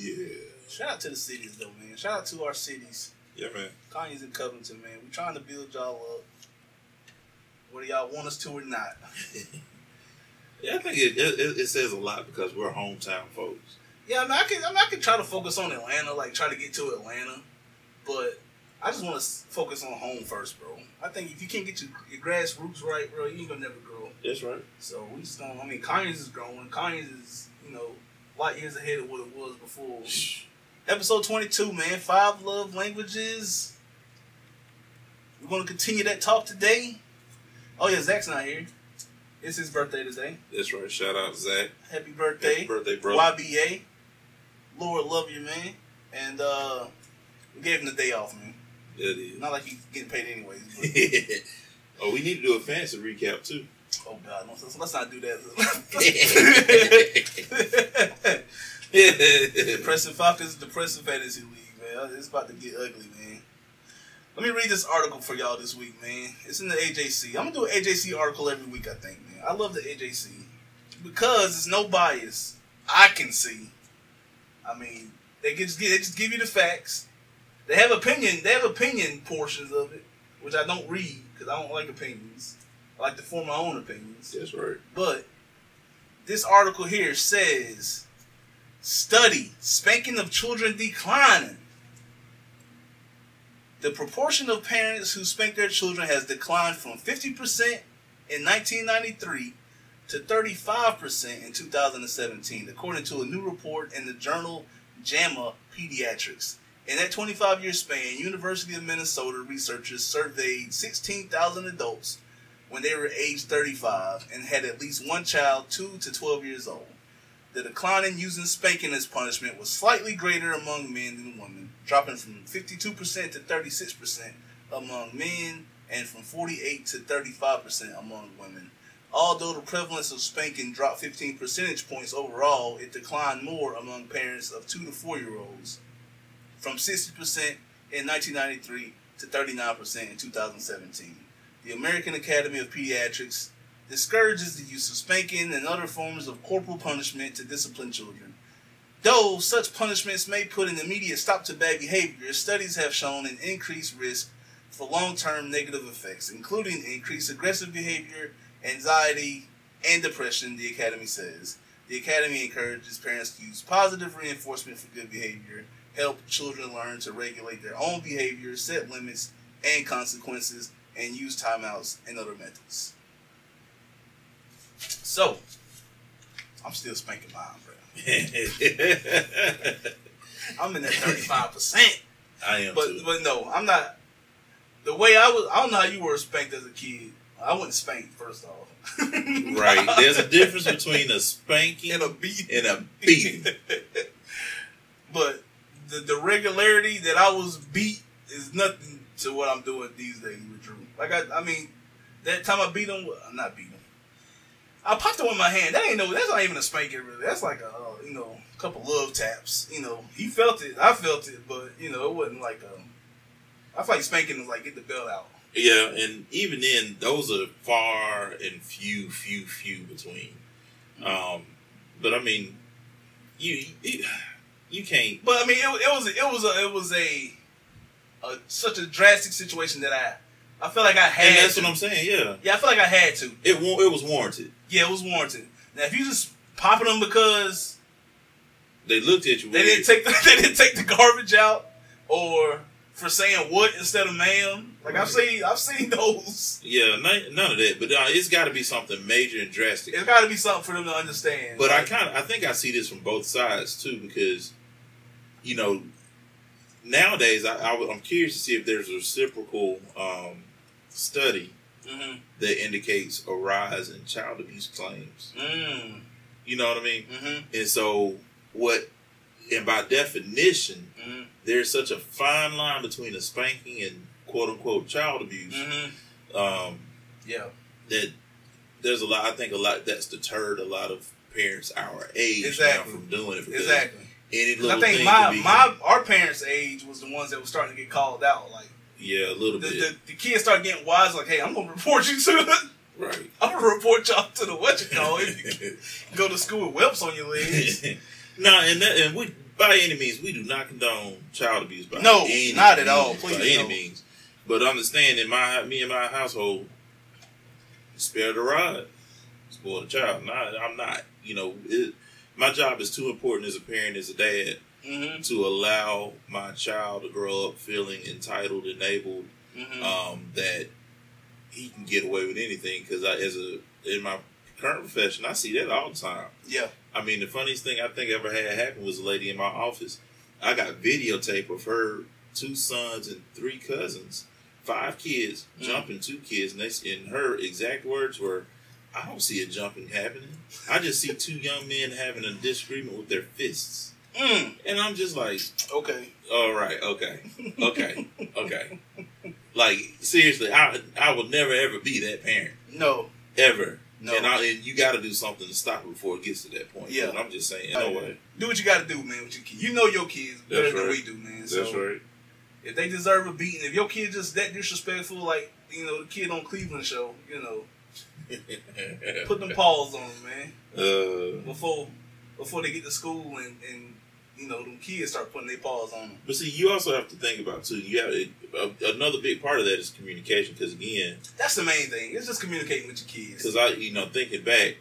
yeah. Shout out to the cities though, man. Shout out to our cities. Yeah, man. Conyers and Covington, man. We're trying to build y'all up. Whether y'all want us to or not. Yeah, I think it, it, it says a lot because we're hometown folks. Yeah, I mean, I can, I, mean, I can try to focus on Atlanta, like try to get to Atlanta, but I just want to focus on home first, bro. I think if you can't get your, your grassroots right, bro, you ain't gonna never grow. That's right. So we just don't. I mean, Conyers is growing. Conyers is, you know, light years ahead of what it was before. Episode twenty-two, man. Five love languages. We're gonna continue that talk today. Oh yeah, Zach's not here. It's his birthday today. That's right. Shout out Zach. Happy birthday. Happy birthday, brother. YBA. Lord love you, man. And uh we gave him the day off, man. That is. Not like he's getting paid anyways. Oh, we need to do a fancy recap too. Oh God, no, let's, let's not do that. depressing Falcons, depressing fantasy league, man. It's about to get ugly, man. Let me read this article for y'all this week, man. It's in the AJC. I'm gonna do an AJC article every week, I think, man. I love the AJC because it's no bias. I can see. I mean, they just they just give you the facts. They have opinion. They have opinion portions of it, which I don't read because I don't like opinions. I like to form my own opinions. That's right. But this article here says study spanking of children declining. The proportion of parents who spank their children has declined from 50% in 1993 to 35% in 2017, according to a new report in the journal JAMA Pediatrics. In that 25 year span, University of Minnesota researchers surveyed 16,000 adults when they were age 35 and had at least one child 2 to 12 years old. The decline in using spanking as punishment was slightly greater among men than women, dropping from 52% to 36% among men and from 48 to 35% among women. Although the prevalence of spanking dropped 15 percentage points overall, it declined more among parents of 2 to 4 year olds, from 60% in 1993 to 39% in 2017. The American Academy of Pediatrics discourages the use of spanking and other forms of corporal punishment to discipline children. Though such punishments may put an immediate stop to bad behavior, studies have shown an increased risk for long term negative effects, including increased aggressive behavior, anxiety, and depression, the Academy says. The Academy encourages parents to use positive reinforcement for good behavior, help children learn to regulate their own behavior, set limits and consequences, and use timeouts and other methods. So, I'm still spanking mine, bro. I'm in that 35%. I am But too. but no, I'm not. The way I was, I don't know how you were spanked as a kid. I wasn't spanked first off. right. There's a difference between a spanking and a beat. and a beating. but the the regularity that I was beat is nothing to what I'm doing these days with Drew. Like I, I mean, that time I beat him, I'm not beating him. I popped him with my hand. That ain't no. That's not even a spanking really. That's like a uh, you know couple love taps. You know he felt it. I felt it, but you know it wasn't like um. I feel like spanking was like get the belt out. Yeah, and even then, those are far and few, few, few between. Um, but I mean, you you, you can't. But I mean, it, it was it was a it was a, a such a drastic situation that I I feel like I had. And that's to. what I'm saying. Yeah, Yeah, I feel like I had to. it it was warranted. Yeah, it was warranted. Now, if you just popping them because They looked at you. they didn't take the, they didn't take the garbage out, or for saying what instead of ma'am, like I've seen I've seen those. Yeah, none, none of that. But uh, it's got to be something major and drastic. It's got to be something for them to understand. But I kind of I think I see this from both sides too because, you know, nowadays I, I am curious to see if there's a reciprocal um, study mhm. that indicates a rise in child abuse claims. Mm, You know what I mean? mhm, And so what, and by definition, mhm, there's such a fine line between a spanking and quote unquote child abuse mhm. um, Yeah, that there's a lot. I think a lot that's deterred a lot of parents our age Exactly. now from doing it. exactly. Any little I think my my our parents' age was the ones that were starting to get called out. Like yeah, a little the, bit, the, the kids started getting wise. Like, hey, I'm gonna report you to Right. I'm gonna report y'all to the what you call it. Go to school with whelps on your legs. no, and that, and we by any means we do not condone child abuse. By No, any not at all. Please, by any means. But understand, in my me and my household, spare the rod, spoil the child. Not, I'm not. You know, it, my job is too important as a parent, as a dad, Mm-hmm. to allow my child to grow up feeling entitled, enabled, Mm-hmm. um, that he can get away with anything. Because I, as a in my current profession, I see that all the time. yeah. I mean, the funniest thing I think ever had happen was a lady in my office. I got videotape of her two sons and three cousins, five kids Mm. jumping two kids, and they and her exact words were, "I don't see a jumping happening. I just see two young men having a disagreement with their fists." Mm. And I'm just like, Okay. "All right, okay, okay, okay." Like seriously, I I will never ever be that parent No. ever. No. And, I, and you got to do something to stop it before it gets to that point. Yeah. And I'm just saying, no way. Do what you got to do, man. With your kids, you know your kids better than we do, man. That's right. if they deserve a beating, if your kid just that disrespectful, like you know the kid on Cleveland show, you know, put them paws on them, man. uh, Before before they get to school and and you know them kids start putting their paws on them. but see, you also have to think about too. You have another big part of that is communication. Because again, That's the main thing. It's just communicating with your kids. because I, you know, thinking back,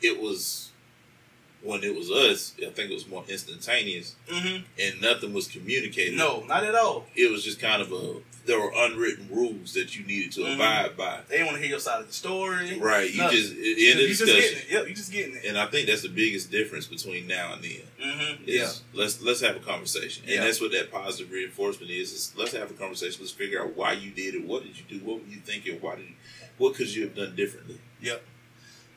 it was when it was us. I think it was more instantaneous, Mm-hmm. and nothing was communicated. No, not at all. it was just kind of a. There were unwritten rules that you needed to Mhm. abide by. They want to hear your side of the story. Right. You Nothing. just in you a just discussion. getting it. Yep, you just getting it. And I think that's the biggest difference between now and then. Mm-hmm. Yeah. let's let's have a conversation, and Yeah. that's what that positive reinforcement is. Is let's have a conversation. Let's figure out why you did it. What did you do? What were you thinking? Why did you? What could you have done differently? Yep.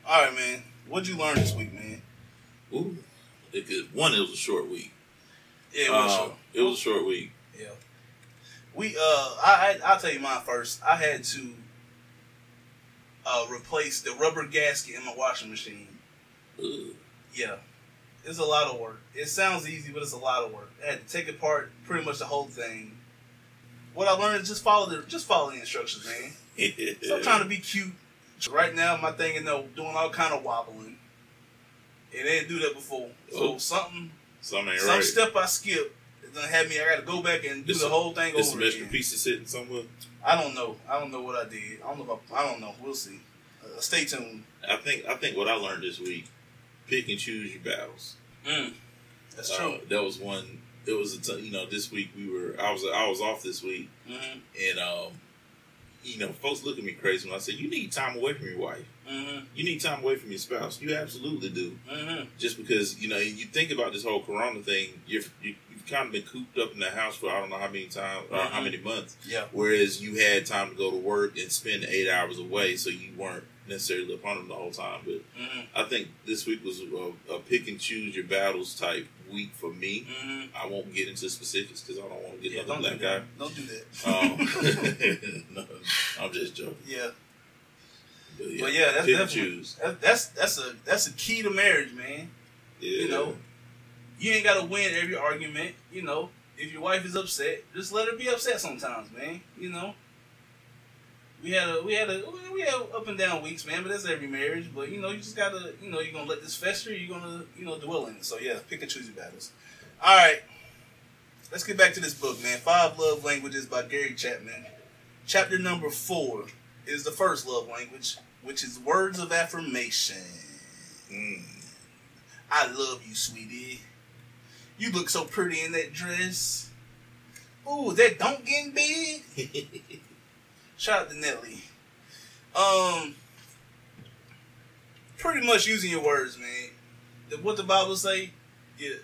All right, man. What'd you learn this week, man? Ooh, it could, one. It was a short week. Yeah, it was Um, short. It was a short week. Yeah. We uh I, I I'll tell you mine first. I had to uh replace the rubber gasket in my washing machine. Ugh. Yeah. It's a lot of work. It sounds easy, but it's a lot of work. I had to take apart pretty much the whole thing. What I learned is just follow the just follow the instructions, man. Stop trying to be cute. Right now my thing is no doing all kind of wobbling. It didn't do that before. So Oh. something Something ain't some right. step I skipped gonna have me I gotta go back and do the whole thing over extra again. pieces sitting somewhere. I don't know. I don't know what I did. I don't know. If I, I don't know. We'll see. Uh, stay tuned. I think I think what I learned this week: pick and choose your battles. Mm. That's Uh, true. that was one. It was a t- you know this week we were I was I was off this week Mm-hmm. and um you know folks look at me crazy when I say you need time away from your wife. Mm-hmm. You need time away from your spouse. You absolutely do. Mm-hmm. Just because you know you think about this whole Corona thing, you're, you, kind of been cooped up in the house for I don't know how many times or how Mhm. many months. Yeah. Whereas you had time to go to work and spend eight hours away, so you weren't necessarily upon them the whole time. But Mm-hmm. I think this week was a, a pick and choose your battles type week for me. Mm-hmm. I won't get into specifics because I don't want to get Yeah. another do black guy. Don't do that. Um, no, I'm just joking. yeah. But yeah, But yeah, that's pick and choose. that, that's that's a that's a key to marriage, man. Yeah. You know, you ain't gotta win every argument. You know, if your wife is upset, just let her be upset sometimes, man. You know. We had a we had a we had up and down weeks, man, but that's every marriage. But you know, you just gotta you know you're gonna let this fester. You're gonna you know dwell in it. So yeah, pick and choose your battles. All right, let's get back to this book, man. Five Love Languages by Gary Chapman. Chapter number four is the first love language, which is words of affirmation. Mm. I love you, sweetie. You look so pretty in that dress. Ooh, that don't getting big? Shout out to Nelly. Um, pretty much using your words, man. What the Bible say? Yeah,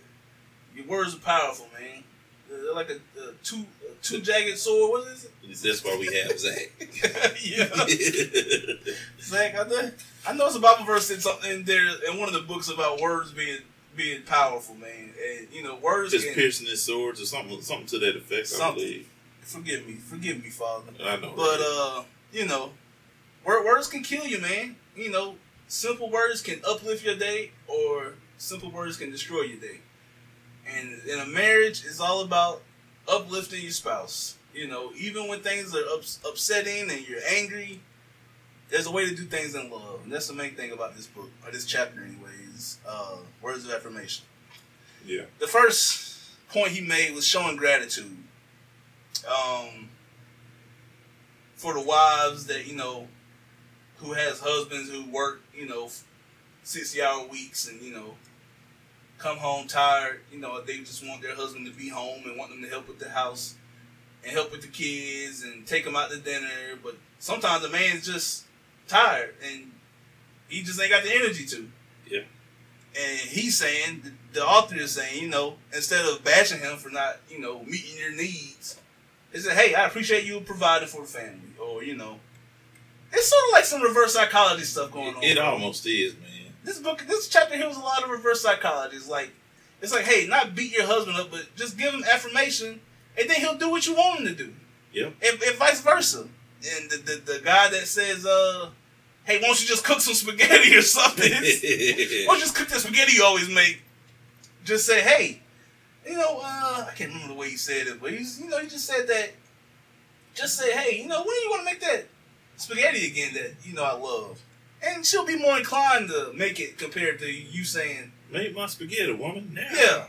your words are powerful, man. They're like a, a two a two jagged sword. What is That's why we have Zach. yeah. Zach, I know, I know it's a Bible verse said something in there in one of the books about words being being powerful, man. And you know, words Just can piercing his swords or something, something to that effect. I Something. believe. forgive me, forgive me, Father. I know. But right? uh, you know, word, words can kill you, man. You know, simple words can uplift your day, or simple words can destroy your day. And in a marriage, it's all about uplifting your spouse. You know, even when things are ups- upsetting and you're angry, there's a way to do things in love, and that's the main thing about this book or this chapter, Uh, words of affirmation. Yeah. The first point he made was showing gratitude. Um, for the wives that you know, who has husbands who work, you know, sixty hour weeks, and you know, come home tired. You know, they just want their husband to be home and want them to help with the house and help with the kids and take them out to dinner. But sometimes the man's just tired and he just ain't got the energy to. Yeah. And he's saying, the author is saying, you know, instead of bashing him for not, you know, meeting your needs, he said, hey, I appreciate you providing for the family. Or, you know, it's sort of like some reverse psychology stuff going on. It almost is, man. This book, this chapter here was a lot of reverse psychology. It's like, it's like, hey, not beat your husband up, but just give him affirmation, and then he'll do what you want him to do. Yep. And, and vice versa. And the, the the guy that says, uh, hey, why don't you just cook some spaghetti or something? why don't you just cook that spaghetti you always make? Just say, hey, you know, uh, I can't remember the way he said it, but he's, you know, he just said that. Just say, hey, you know, when you want to make that spaghetti again that you know I love, and she'll be more inclined to make it compared to you saying, Make my spaghetti, woman. Now. yeah.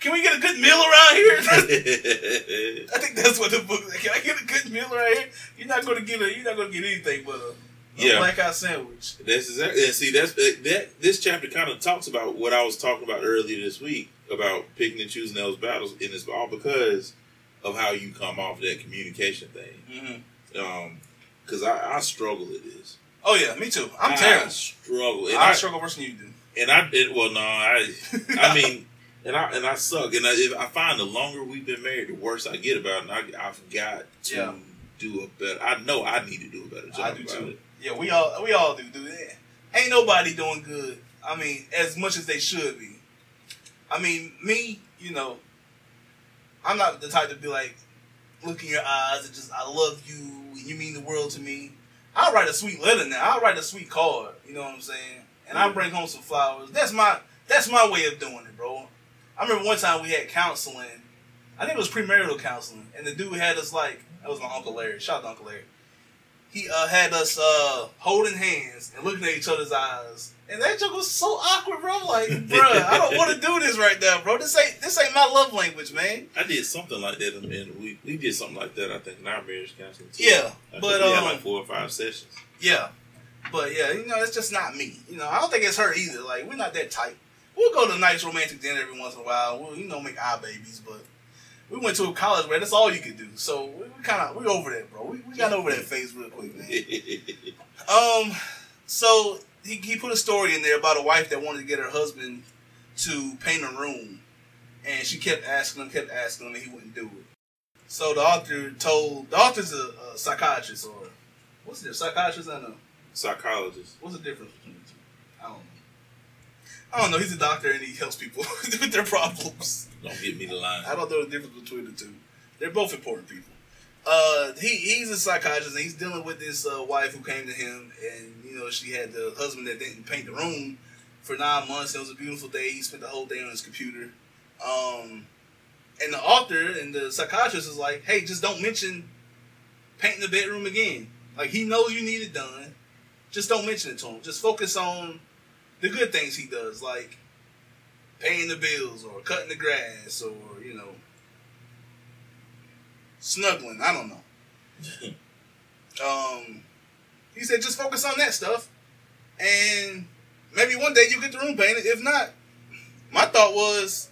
Can we get a good meal around here? I think that's what the book. Can I get a good meal around here? You're not going to get a. You're not going to get anything but a, a Yeah. black eye sandwich. That's exactly. And see, that's that. This chapter kind of talks about what I was talking about earlier this week about picking and choosing those battles, and it's all because of how you come off that communication thing. Mm-hmm. Um, because I, I struggle at this. Oh yeah, me too. I'm I terrible. struggle, and I, I, struggle worse than you do. and I did well. No, I, I mean, and I and I suck, and I, if I find the longer we've been married, the worse I get about it. And I, I've got to Yeah. do a better. I know I need to do a better job I do about too. it. Yeah, we all we all do. Do that. Ain't nobody doing good. I mean, as much as they should be. I mean, me, you know, I'm not the type to be like, look in your eyes and just, I love you and you mean the world to me. I'll write a sweet letter now. I'll write a sweet card. You know what I'm saying? And I'll bring home some flowers. That's my that's my way of doing it, bro. I remember one time we had counseling. I think it was premarital counseling, and the dude had us like that was my uncle Larry. Shout out to Uncle Larry. He uh, had us uh, holding hands and looking at each other's eyes, and that joke was so awkward, bro. Like, bruh, I don't want to do this right now, bro. This ain't this ain't my love language, man. I did something like that, and we we did something like that. I think in our marriage counseling. Too. Yeah, I but we had um, like four or five sessions. Yeah. But yeah, you know, it's just not me. You know, I don't think it's her either. Like, we're not that tight. We'll go to a nice romantic dinner every once in a while. We'll, you know, make eye babies, but we went to a college where that's all you could do. So we, we kind of, we over that, bro. We, we got over that phase real quick, man. Um, so he, he put a story in there about a wife that wanted to get her husband to paint a room. And she kept asking him, kept asking him, and he wouldn't do it. So the author told, the author's a, a psychiatrist or, what's the psychiatrist and a Psychologist. What's the difference between the two? I don't know. I don't know. He's a doctor and he helps people with their problems. Don't get me the line. I don't know the difference between the two. They're both important people. Uh, he he's a psychiatrist and he's dealing with this uh, wife who came to him and you know she had the husband that didn't paint the room for nine months. It was a beautiful day. He spent the whole day on his computer. Um, and the author and the psychiatrist is like, hey, just don't mention painting the bedroom again. Like he knows you need it done. Just don't mention it to him. Just focus on the good things he does, like paying the bills or cutting the grass or you know snuggling. I don't know. um, he said just focus on that stuff, and maybe one day you get the room painted. If not, my thought was,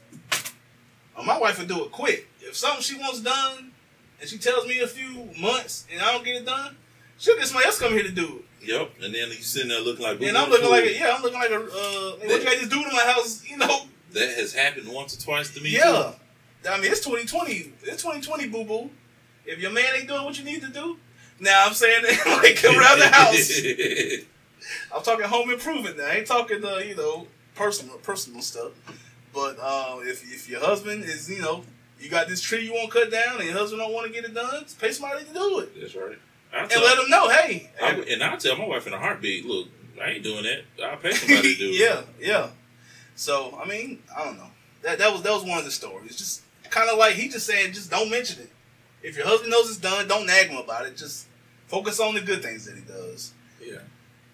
oh, my wife would do it quick. If something she wants done, and she tells me a few months, and I don't get it done, she'll get somebody else come here to do it. Yep. And then you sitting there looking like. And I'm looking like, a, yeah, I'm looking like a, uh, what you got this dude in my house, you know? That has happened once or twice to me. Yeah. I mean, it's 2020. It's 2020, boo boo. If your man ain't doing what you need to do, now I'm saying like too. around the house. I'm talking home improvement now. I ain't talking, uh, you know, personal personal stuff. But uh, if if your husband is, you know, you got this tree you want cut down, and your husband don't want to get it done, pay somebody to do it, That's right. And let them know, hey, I, and I tell my wife in a heartbeat, look, I ain't doing that. I'll pay somebody to do it. yeah, yeah. So I mean, I don't know. That that was that was one of the stories. Just kind of like he just saying, just don't mention it. If your husband knows it's done, don't nag him about it. Just focus on the good things that he does. Yeah.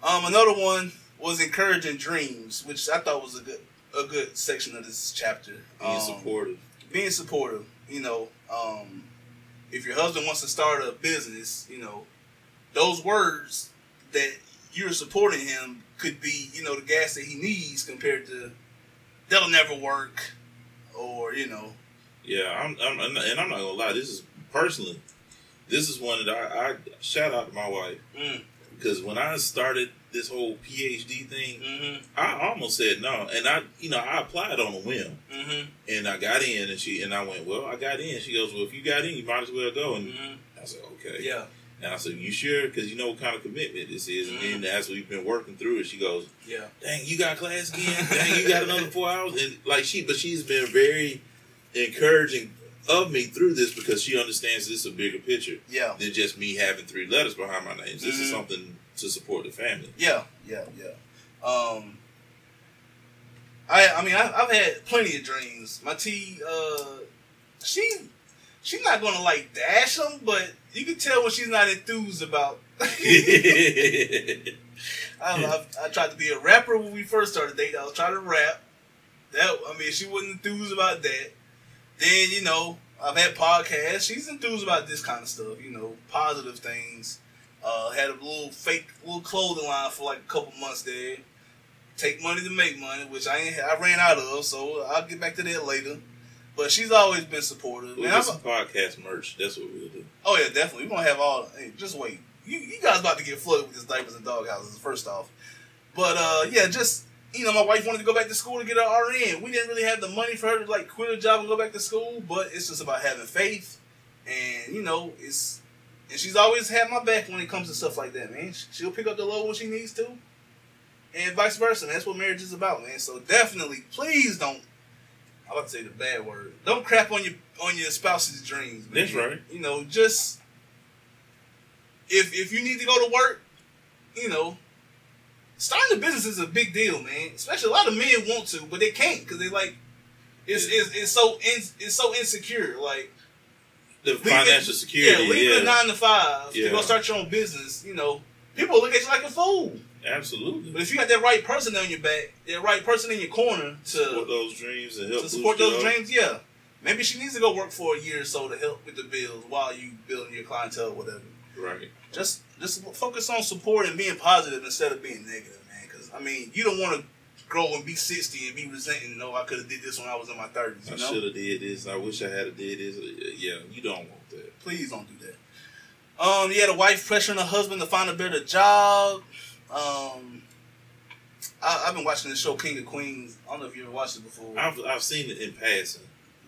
Um, another one was encouraging dreams, which I thought was a good a good section of this chapter. Being Um, supportive. being supportive. You know, um, if your husband wants to start a business, you know, those words that you're supporting him could be, you know, the gas that he needs compared to that'll never work, or you know, Yeah, I'm, I'm, and I'm not gonna lie. This is personally, this is one that I, I shout out to my wife. Mm, because when I started this whole PhD thing, mm-hmm, I almost said no, and I, you know, I applied on a whim, mm-hmm, and I got in, and she, and I went, well, I got in. She goes, well, if you got in, you might as well go, and mm-hmm. I said, okay, yeah, And I said, you sure? Because you know what kind of commitment this is, and then as we've been working through it, she goes, yeah, dang, you got class again? dang, you got another four hours? And like she, but she's been very encouraging of me through this because she understands this is a bigger picture yeah, than just me having three letters behind my name. This is Mhm. something to support the family. yeah, yeah, yeah. Um, I, I mean, I, I've had plenty of dreams. My T, uh, she, she's not gonna like dash them, but you can tell when she's not enthused about. I, I, I tried to be a rapper when we first started dating. I was trying to rap. That I mean, she wasn't enthused about that. Then you know, I've had podcasts. She's enthused about this kind of stuff. You know, positive things. Uh, had a little fake little clothing line for like a couple months there. Take money to make money, which I ain't, I ran out of. So I'll get back to that later. But she's always been supportive. We'll get some podcast merch. That's what we'll do. Oh yeah, definitely. We're gonna have all. Hey, just wait. You you guys about to get flooded with this diapers and dog houses. First off, but uh, yeah, just you know, my wife wanted to go back to school to get her RN. We didn't really have the money for her to like quit her job and go back to school, but it's just about having faith, and you know, it's and she's always had my back when it comes to stuff like that, man. She'll pick up the load when she needs to, and vice versa. Man. That's what marriage is about, man. So definitely, please don't. I'm about to say the bad word. Don't crap on your on your spouse's dreams. Man. That's right. You know, just if if you need to go to work, you know, starting a business is a big deal, man. Especially a lot of men want to, but they can't because they like it's, it's it's so in, it's so insecure. Like The financial security. yeah, leaving Yeah, a nine to five to Yeah. go start your own business. You know, people look at you like a fool. Absolutely. But if you got that right person on your back, that right person in your corner to support those dreams and help to support those dreams, yeah. Maybe she needs to go work for a year or so to help with the bills while you building your clientele, or whatever. Right. just just focus on support and being positive instead of being negative, man. Because I mean, you don't want to grow and be sixty and be resenting. No, I could have did this when I was in my thirties. I should have did this. I wish I had a did this. Yeah, you don't want that. please don't do that. Um, yeah, the wife pressuring the husband to find a better job. Um, I, I've been watching the show King of Queens. I don't know if you ever watched it before. I've I've seen it in passing.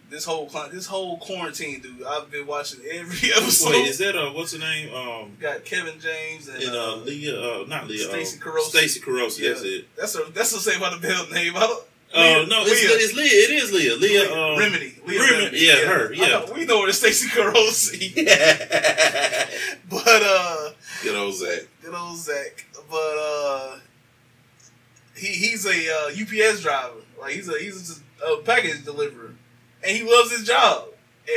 this whole this whole quarantine, dude. I've been watching every episode. Wait, is that uh what's her name? Um, got Kevin James and, and uh, Leah, uh, not Leah, Stacey um, Carosi. Stacey Carosi. Yeah. That's it. That's a that's the Saved by the Bell name. I don't, Oh Leah- no, it's, Leah. it's Leah. It is Leah. Leah. Um, Remini. Leah Remini, yeah, her, yeah. know- we know it as Stacey Carosi. but uh Good old Zach. good old Zach. But uh he he's a uh, UPS driver. Like he's a he's a, a package deliverer. And he loves his job.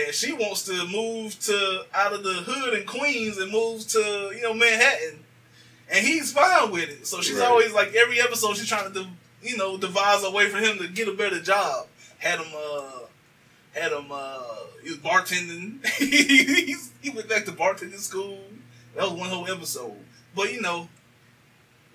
And she wants to move to out of the hood in Queens and move to, you know, Manhattan. And he's fine with it. So she's Right. always like every episode she's trying to you know, devise a way for him to get a better job. Had him uh had him uh he was bartending. He went back to bartending school. That was one whole episode. But you know,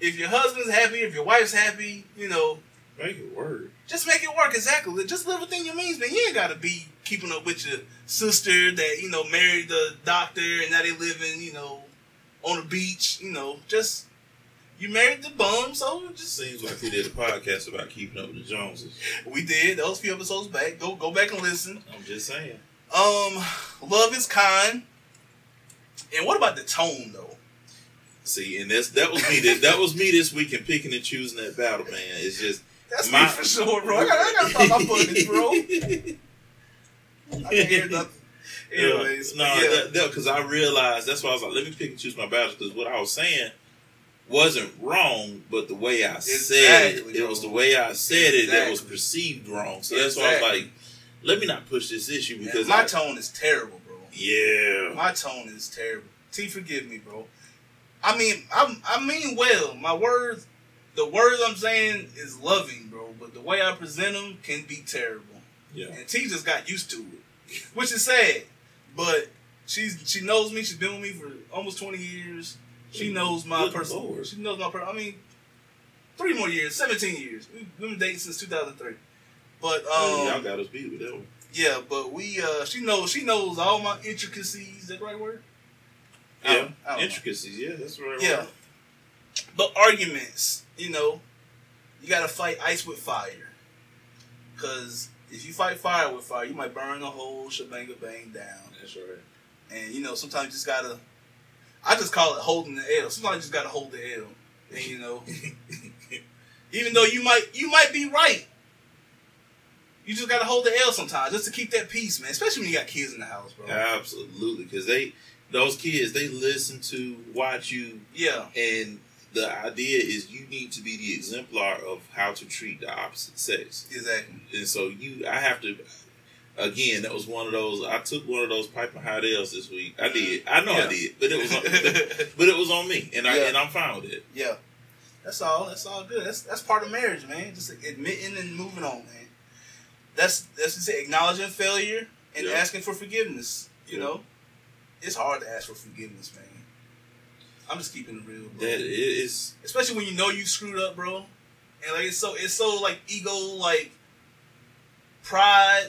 if your husband's happy, if your wife's happy, you know, Make it work. just make it work exactly. Just live within your means, man. You ain't gotta be keeping up with your sister that, you know, married the doctor and now they living, you know, on the beach, you know, just you married the bum, so just Seems like we did a podcast about keeping up with the Joneses. we did those few episodes back. Go go back and listen. I'm just saying. Um, love is kind. And what about the tone though? See, and that's that was me. That, that was me this week in picking and choosing that battle, man. It's just That's My- me for sure, bro. I gotta, I gotta my buttons, bro. I can't hear nothing. Anyways, no, but yeah. because I realized that's why I was like, let me pick and choose my battles because what I was saying wasn't wrong, but the way I said Exactly, it, it was the way I said it that was perceived wrong. So that's why I was like, let me not push this issue Man, because my I, tone is terrible, bro. yeah, My tone is terrible. T, forgive me, bro. I mean, I I mean well. My words, the words I'm saying is loving, bro. But the way I present them can be terrible. Yeah. And T just got used to it, which is sad. But she's she knows me. She's been with me for almost twenty years. She knows my person. She knows my person. I mean, three more years, seventeen years. We've been dating since two thousand three. But um, Oh, y'all got us beat with that one. yeah, but we uh, she knows she knows all my intricacies. Is that the right word? Um, I Yeah. don't- I know. Intricacies. Yeah, that's right. Yeah. But arguments, you know, you gotta fight ice with fire. Cause if you fight fire with fire, you might burn the whole shebang bang down. That's right. And you know, sometimes you just gotta I just call it holding the L. Sometimes you just gotta hold the L. And you know even though you might you might be right. You just gotta hold the L sometimes just to keep that peace, man. Especially when you got kids in the house, bro. Absolutely, because they those kids they listen to watch you, Yeah. and the idea is you need to be the exemplar of how to treat the opposite sex. Exactly. And so you, I have to. Again, that was one of those. I took one of those piping hot L's this week. I did. I know Yeah. I did, but it was on, but it was on me, and I Yeah. and I'm fine with it. Yeah, that's all. That's all good. That's that's part of marriage, man. Just admitting and moving on, man. That's that's to say acknowledging failure and Yeah. asking for forgiveness. You know, it's hard to ask for forgiveness, man. I'm just keeping it real, bro. That is Especially when you know you screwed up, bro. And like it's so it's so like ego, like pride.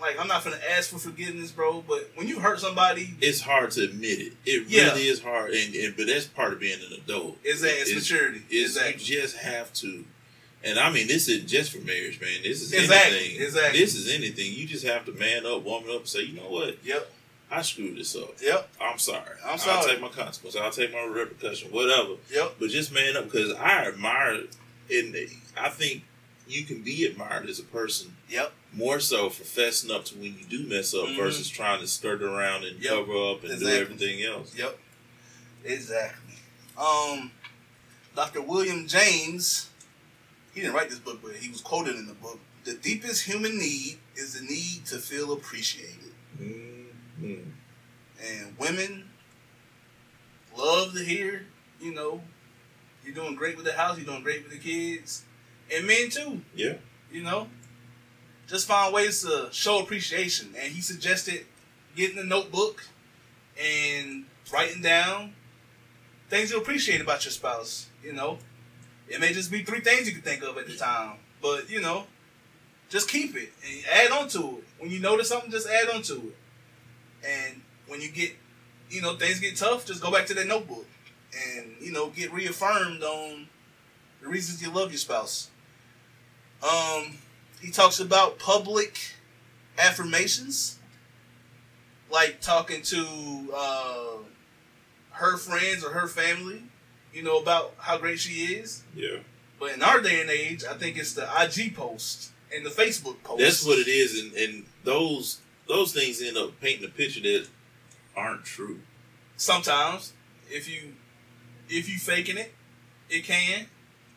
Like I'm not gonna ask for forgiveness, bro. But when you hurt somebody, it's hard to admit it. It Yeah. really is hard, and, and but that's part of being an adult. is that it's, maturity. Exactly. you just have to. And I mean, this isn't just for marriage, man. This is Exactly, anything. exactly. This is anything. You just have to man up, woman up, and say, you know what? Yep. I screwed this up. Yep. I'm sorry. I'm sorry. I'll take my consequence. I'll take my repercussion, whatever. Yep. But just man up because I admire, and I think you can be admired as a person Yep. more so for fessing up to when you do mess up Mhm. versus trying to skirt around and Yep. cover up and Exactly. do everything else. Yep. Exactly. Um, Dr. William James, he didn't write this book, but he was quoted in the book. The deepest human need is the need to feel appreciated. Mm-hmm. And women love to hear, you know, you're doing great with the house, you're doing great with the kids. And men too, Yeah. you know. Just find ways to show appreciation. And he suggested getting a notebook and writing down things you appreciate about your spouse. You know, it may just be three things you can think of at the time, but you know, just keep it and add on to it. When you notice something, just add on to it. And when you get, you know, things get tough, just go back to that notebook and you know get reaffirmed on the reasons you love your spouse. Um, he talks about public affirmations, like talking to uh, her friends or her family, you know, about how great she is. Yeah. But in our day and age, I think it's the IG post and the Facebook post. That's what it is, and, and those those things end up painting a picture that aren't true. Sometimes, if you if you faking it, it can.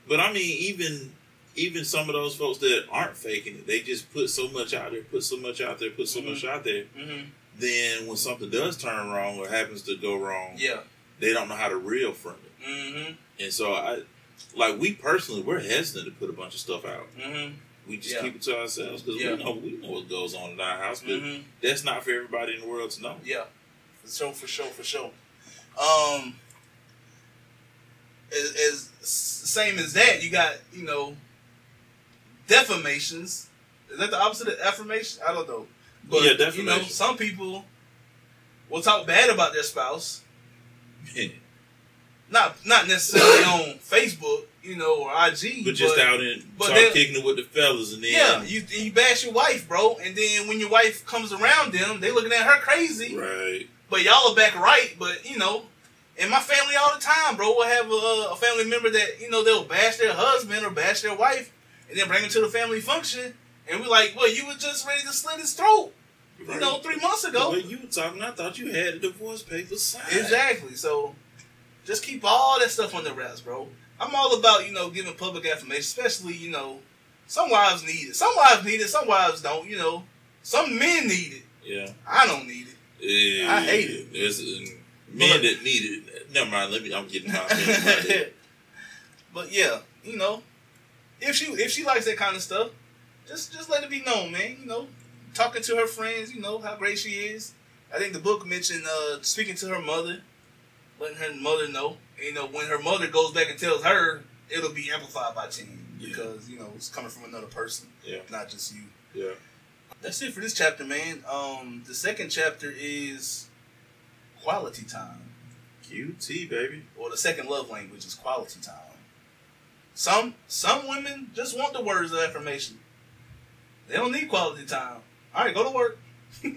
But I mean, even even some of those folks that aren't faking it, they just put so much out there, put so much out there, put so Mhm. much out there. Mm-hmm. Then when something does turn wrong or happens to go wrong, Yeah. they don't know how to reel from it. Mm-hmm. And so I, like we personally, we're hesitant to put a bunch of stuff out. We just Yeah. keep it to ourselves because Yeah. we know we know what goes on in our house, but Mm-hmm. that's not for everybody in the world to know. Yeah, for sure, for sure, for sure. Um, as, as same as that, you got you know defamations. Is that the opposite of affirmation? I don't know. But Yeah, you know, some people will talk bad about their spouse, not not necessarily on Facebook, you know, or IG, but just out and but start then- kicking it with the fellas, and then Yeah, you you bash your wife, bro, and then when your wife comes around them, they looking at her crazy. right, But y'all are back right. But you know, in my family all the time, bro, we'll have a, a family member that you know they'll bash their husband or bash their wife, and then bring them to the family function, and we're like, well, you were just ready to slit his throat, you know, three months ago. way you were talking, I thought you had a divorce paper signed. Exactly. So just keep all that stuff on the wraps, bro. I'm all about you know giving public affirmation, especially you know some wives need it. Some wives need it. Some wives don't. You know, some men need it. Yeah. I don't need it. Yeah, I hate it. It's, and Men But- that need it. Never mind. Let me. I'm getting my opinion about that. but yeah, you know, if she if she likes that kind of stuff, just just let it be known, man. You know, talking to her friends, you know how great she is. I think the book mentioned uh, speaking to her mother, letting her mother know. You know, when her mother goes back and tells her, it'll be amplified by ten Yeah. because you know it's coming from another person, Yeah. not just you. Yeah. That's it for this chapter, man. Um, the second chapter is quality time. QT baby. or the second love language is quality time. Some some women just want the words of affirmation. They don't need quality time. All right, go to work. Bring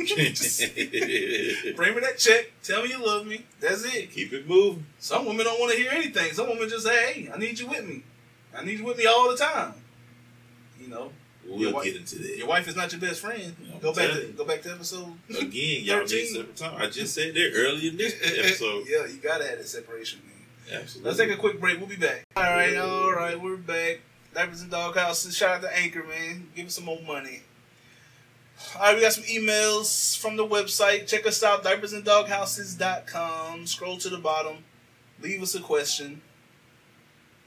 me that check. Tell me you love me. That's it. Keep it moving. Some women don't want to hear anything. Some women just say, "Hey, I need you with me. I need you with me all the time." You know, We'll Your wife- get into that. your wife is not your best friend. I'm Go back to you. go back to episode. Again, y'all 13. missed every time. I just said that earlier in this episode. yeah, you gotta have that separation, man. Absolutely. Let's take a quick break. We'll be back. All right, all right, we're back. Diapers and Doghouses. Shout out to Anchor, man. Give us some more money. All right, we got some emails from the website. Check us out, diapersanddoghouses.com. Scroll to the bottom. Leave us a question.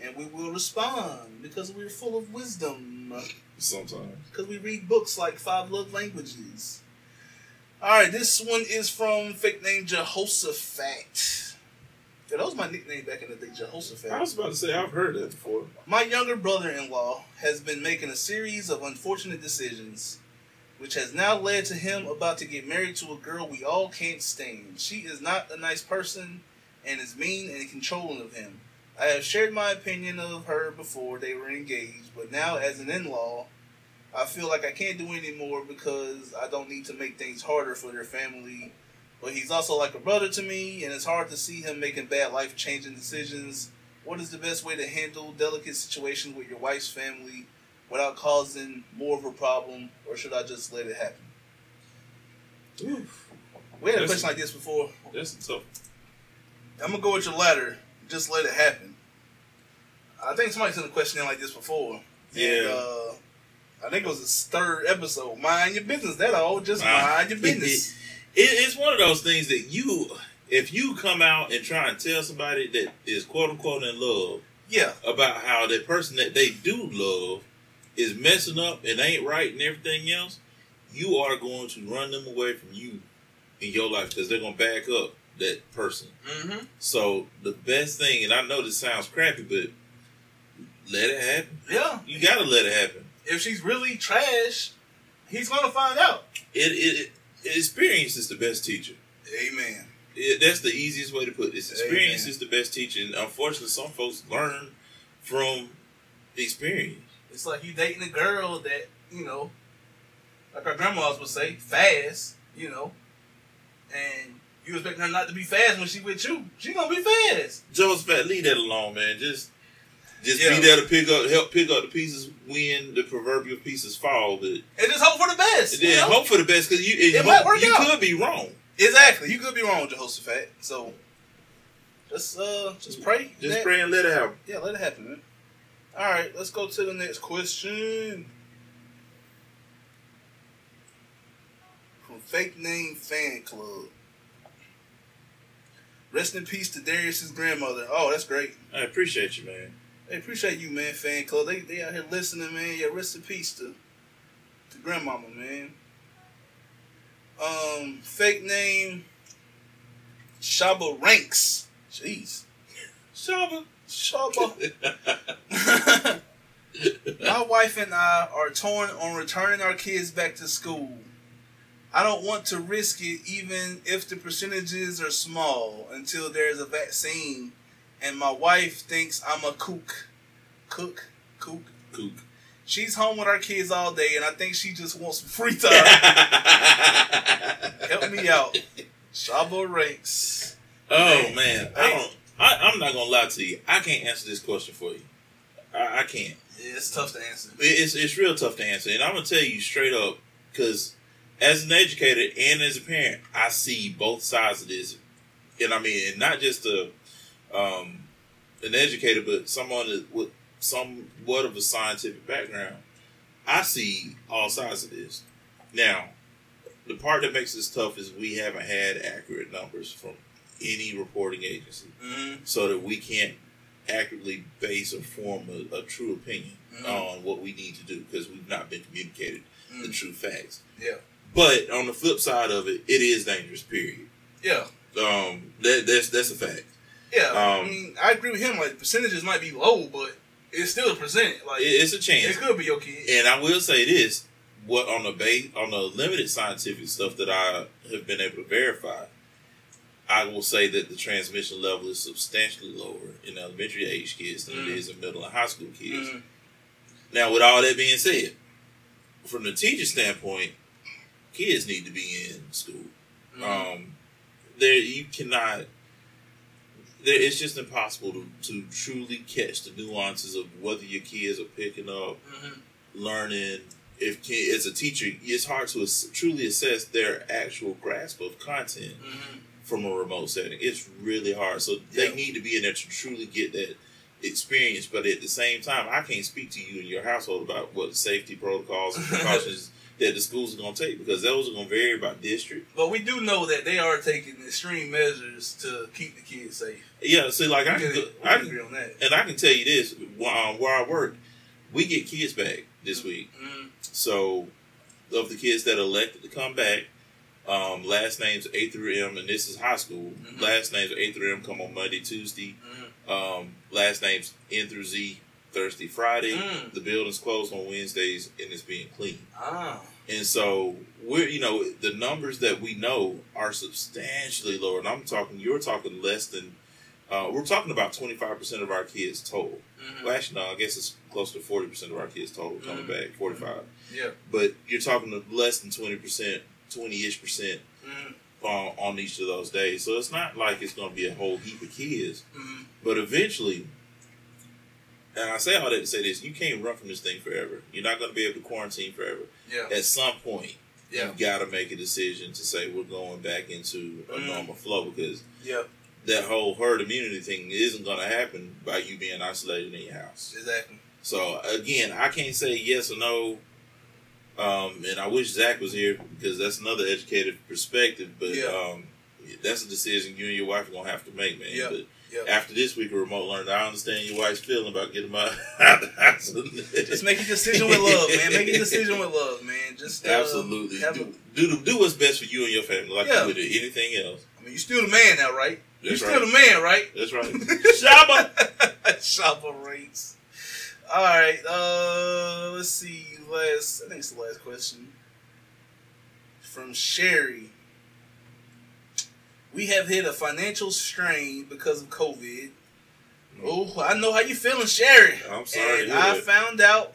And we will respond because we're full of wisdom. Sometimes. Because we read books like Five Love Languages. All right, this one is from fake name Jehoshaphat. Yeah, that was my nickname back in the day, Jehoshaphat. I was about to say I've heard that before. My younger brother in law has been making a series of unfortunate decisions, which has now led to him about to get married to a girl we all can't stand. She is not a nice person and is mean and controlling of him. I have shared my opinion of her before they were engaged, but now as an in law, I feel like I can't do any more because I don't need to make things harder for their family. But he's also like a brother to me, and it's hard to see him making bad life changing decisions what is the best way to handle delicate situations with your wife's family without causing more of a problem, or should I just let it happen? Oof. We had a That's- question like this before. That's a tough. I'm gonna go with your latter. Just let it happen. I think somebody sent a question in like this before. Yeah. And, uh, I think it was the third episode. Mind your business. That all. Just Ah. mind your business. It, it's one of those things that you, if you come out and try and tell somebody that is quote unquote in love yeah. about how the person that they do love is messing up and ain't right and everything else, you are going to run them away from you in your life because they're going to back up that person. Mm-hmm. So the best thing, and I know this sounds crappy, but let it happen. Yeah. You got to let it happen. If she's really trash, he's gonna find out. It, it, it experience is the best teacher. Amen. It, that's the easiest way to put it. It's experience Amen. is the best teacher. And unfortunately, some folks learn from experience. It's like you dating a girl that, you know, like our grandmas would say, fast, you know, and you expect her not to be fast when she with you. She gonna be fast. Joseph, leave that alone, man. Just, just Yeah. be there to pick up, help pick up the pieces when the proverbial pieces fall. But And just hope for the best. you then know? hope for the best because you, it, might work you out. could be wrong. Exactly. You could be wrong, Jehoshaphat. So just uh just pray. Just that- pray and let it happen. Yeah, let it happen, man. Alright, let's go to the next question. From Fake Name Fan Club. Rest in peace to Darius's grandmother. Oh, that's great. I appreciate you, man. They appreciate you, man, fan club. They they out here listening, man. Yeah, rest in peace to to grandmama, man. Um, fake name Shabba Ranks. Jeez. Shabba. Shabba. My wife and I are torn on returning our kids back to school. I don't want to risk it even if the percentages are small until there's a vaccine and my wife thinks I'm a kook. Cook? Kook? Kook. She's home with our kids all day and I think she just wants some free time. Help me out. Shabba Ranks. Oh man, I don't. I, I'm not gonna lie to you. I can't answer this question for you. I, I can't. Yeah, it's tough to answer. It- It's it's real tough to answer, and I'm gonna tell you straight up because as an educator and as a parent, I see both sides of this, and I mean, and not just a um, an educator, but someone with somewhat of a scientific background. I see all sides of this. Now, the part that makes this tough is we haven't had accurate numbers from any reporting agency, Mm-hmm. so that we can't accurately base or form a, a true opinion Mhm. on what we need to do because we've not been communicated the Mm. true facts. Yeah. But on the flip side of it, it is dangerous. Period. Yeah. Um, that that's that's a fact. Yeah. I Um, mean, I agree with him. Like percentages might be low, but it's still a percent. Like It- it's a chance. it could be your kid. And I will say this: what on the base on the limited scientific stuff that I have been able to verify, I will say that the transmission level is substantially lower in elementary age kids than Mm. it is in middle and high school kids. Mhm. Now, with all that being said, from the teacher standpoint, kids need to be in school. Mhm. Um, there you cannot. There, it's just impossible to, to truly catch the nuances of whether your kids are picking up Mhm. learning. If kid, as a teacher, it's hard to ass- truly assess their actual grasp of content Mhm. From a remote setting. It's really hard. So they Yeah. need to be in there to truly get that experience. But at the same time, I can't speak to you and your household about what safety protocols and precautions that the schools are going to take because those are going to vary by district. But we do know that they are taking extreme measures to keep the kids safe. Yeah, see, like I We can, can, I can agree on that. and I can tell you this: um, where I work, we get kids back this week. Mhm. So, of the kids that elected to come back, um, last names A through M, and this is high school. Mhm. Last names A through M come on Monday, Tuesday. Mhm. Um, last names N through Z Thursday, Friday. Mm. The building's closed on Wednesdays, and it's being cleaned. Ah. And so we're, you know, the numbers that we know are substantially lower. And I'm talking, you're talking less than, uh, we're talking about 25% of our kids total. Mhm. Well, actually, no, I guess it's close to 40% of our kids total coming Mhm. back, 45 Yeah. but you're talking less than twenty percent, twenty ish percent Mhm. on, on each of those days. So it's not like it's going to be a whole heap of kids. Mhm. But eventually, and I say all that to say this: you can't run from this thing forever. You're not going to be able to quarantine forever. Yeah. At some point, Yeah. you got to make a decision to say we're going back into a Mhm. normal flow because Yeah. that whole herd immunity thing isn't going to happen by you being isolated in your house. Exactly. So again, I can't say yes or no. Um, and I wish Zach was here because that's another educated perspective. But Yeah. um, that's a decision you and your wife are gonna have to make, man. Yeah. But after this week of remote learning, I understand your wife's feeling about getting my out the house. Just make a decision with love, man. Make a decision with love, man. Just uh, Absolutely. Do, a- do do what's best for you and your family, like Yeah. you would do anything else. I mean, you're still the man now, right? That's still right. the man, right? That's right. Shabba. Shopper rates. All right. Uh, let's see. Last, I think it's the last question from Sherry. We have hit a financial strain because of COVID. Oh, I know how you feeling, Sherry. I'm sorry And I found out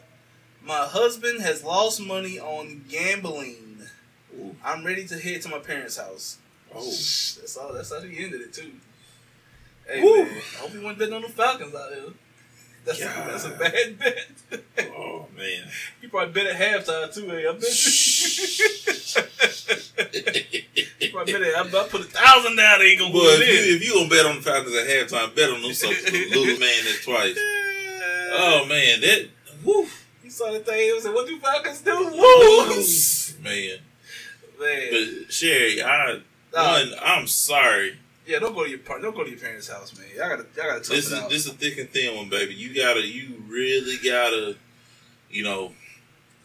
my husband has lost money on gambling. Ooh. I'm ready to head to my parents' house. Oh. That's all. That's how he ended it too. Hey Woo. man, I hope he wasn't on the Falcons out here. That's a, that's a bad bet. Oh man. he probably bet at halftime too. Hey, I bet you. probably bet at, I, I put a thousand down. They ain't gonna Boy, lose if you, it. if you gonna bet on the Falcons at halftime, bet on them to lose man this twice. Oh man, that whew, he saw the thing. He was like, "What do Falcons do?" Woo, man. man. But Sherry, I Uh, one, I'm sorry. Yeah, don't go to your par- don't go to your parents' house, man. I gotta, I gotta This is out. this is a thick and thin one, baby. You gotta, you really gotta, you know,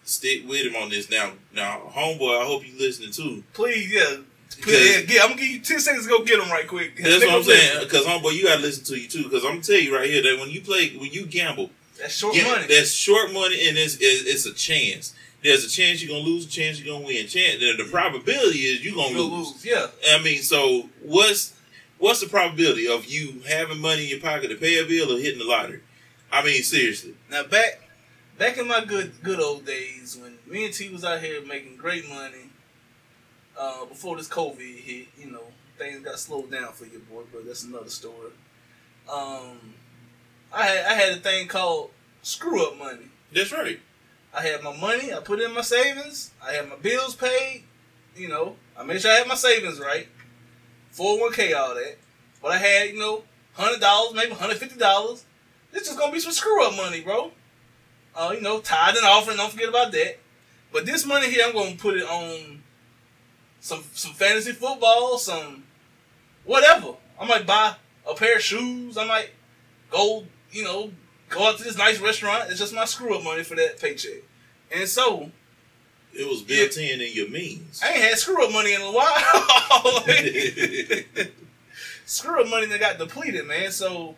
stick with him on this. Now, now, homeboy, I hope you listening too. Please, yeah. Because- yeah, I'm gonna give you ten seconds to go get him right quick. That's Make what I'm saying. Because homeboy, you gotta listen to you too. Because I'm gonna tell you right here that when you play, when you gamble, That's short Yeah, money. That's short money, and it's, it's it's a chance. There's a chance you're gonna lose, a chance you're gonna win. Chance, the, the mm-hmm. probability is you're gonna You'll lose. lose. Yeah. I mean, so what's what's the probability of you having money in your pocket to pay a bill or hitting the lottery? I mean, seriously. Now back back in my good good old days when me and T was out here making great money, uh, before this COVID hit, you know, things got slowed down for your boy, but that's another story. Um I had I had a thing called screw up money. That's right. I had my money, I put it in my savings, I had my bills paid, you know, I made sure I had my savings right. 401k, all that. But I had, you know, hundred dollars, maybe hundred fifty dollars. This just gonna be some screw up money, bro. Uh, you know, tithe and offering, don't forget about that. But this money here, I'm gonna put it on some some fantasy football, some whatever. I might buy a pair of shoes. I might go, you know, go out to this nice restaurant. It's just my screw up money for that paycheck. And so It was built in in your means. I ain't had screw up money in a while. screw up money that got depleted, man. So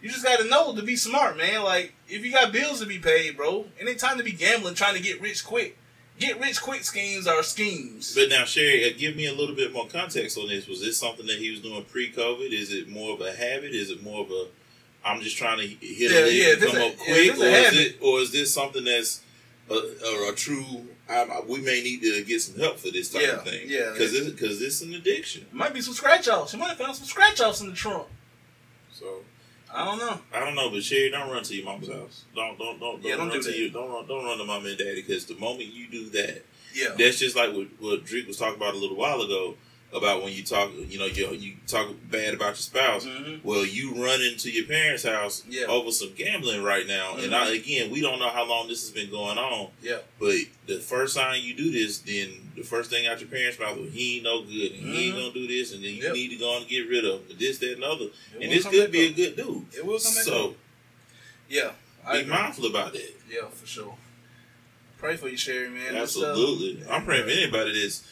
you just got to know to be smart, man. Like if you got bills to be paid, bro, it ain't time to be gambling trying to get rich quick. Get rich quick schemes are schemes. But now, Sherry, uh, give me a little bit more context on this. Was this something that he was doing pre-COVID? Is it more of a habit? Is it more of a I'm just trying to hit Yeah, a yeah, come a- up quick, a or is it, or is this something that's a, a, a true? I, we may need to get some help for this type Yeah, of thing. yeah. because it's because it's an addiction. Might be some scratch offs. You might have found some scratch offs in the trunk. So I don't know. I don't know, but Sherry, don't run to your mama's house. Don't don't don't, don't Yeah, don't run do to that. you. Don't run don't run to mama and daddy because the moment you do that, Yeah. That's just like what, what Drake was talking about a little while ago about when you talk, you know, you, you talk bad about your spouse. hmm Well, you run into your parents' house Yeah. over some gambling right now, and I, again, we don't know how long this has been going on. Yeah. But the first time you do this, then the first thing out your parents' mouth, well, he ain't no good, and he ain't Mhm. gonna do this, and then you Yep. need to go and get rid of him, this, that, and the other. It and this could be a good dude. It will come back up. So Yeah. I be agree. mindful about that. Yeah, for sure. Pray for you, Sherry, man. Absolutely. I'm praying for anybody that's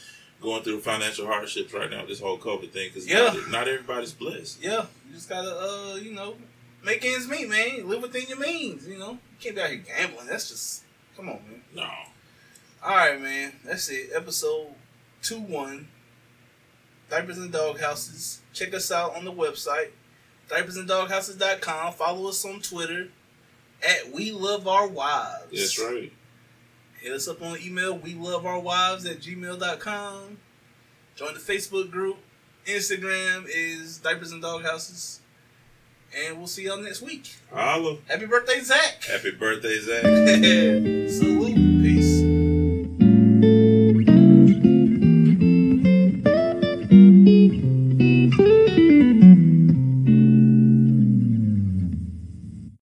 going through financial hardships right now, this whole COVID thing, because Yeah. not, not everybody's blessed. Yeah, you just gotta, uh, you know, make ends meet, man. Live within your means, you know. You can't be out here gambling. That's just, come on, man. No. All right, man. That's it. Episode 2 1. Diapers and Dog Houses. Check us out on the website, diapersanddogHouses.com. Follow us on Twitter at We Love Our Wives. That's right. Hit us up on email, we love our wives at gmail.com. Join the Facebook group. Instagram is Diapers and doghouses. And we'll see y'all next week. Holla. Happy birthday, Zach. Happy birthday, Zach. Salute.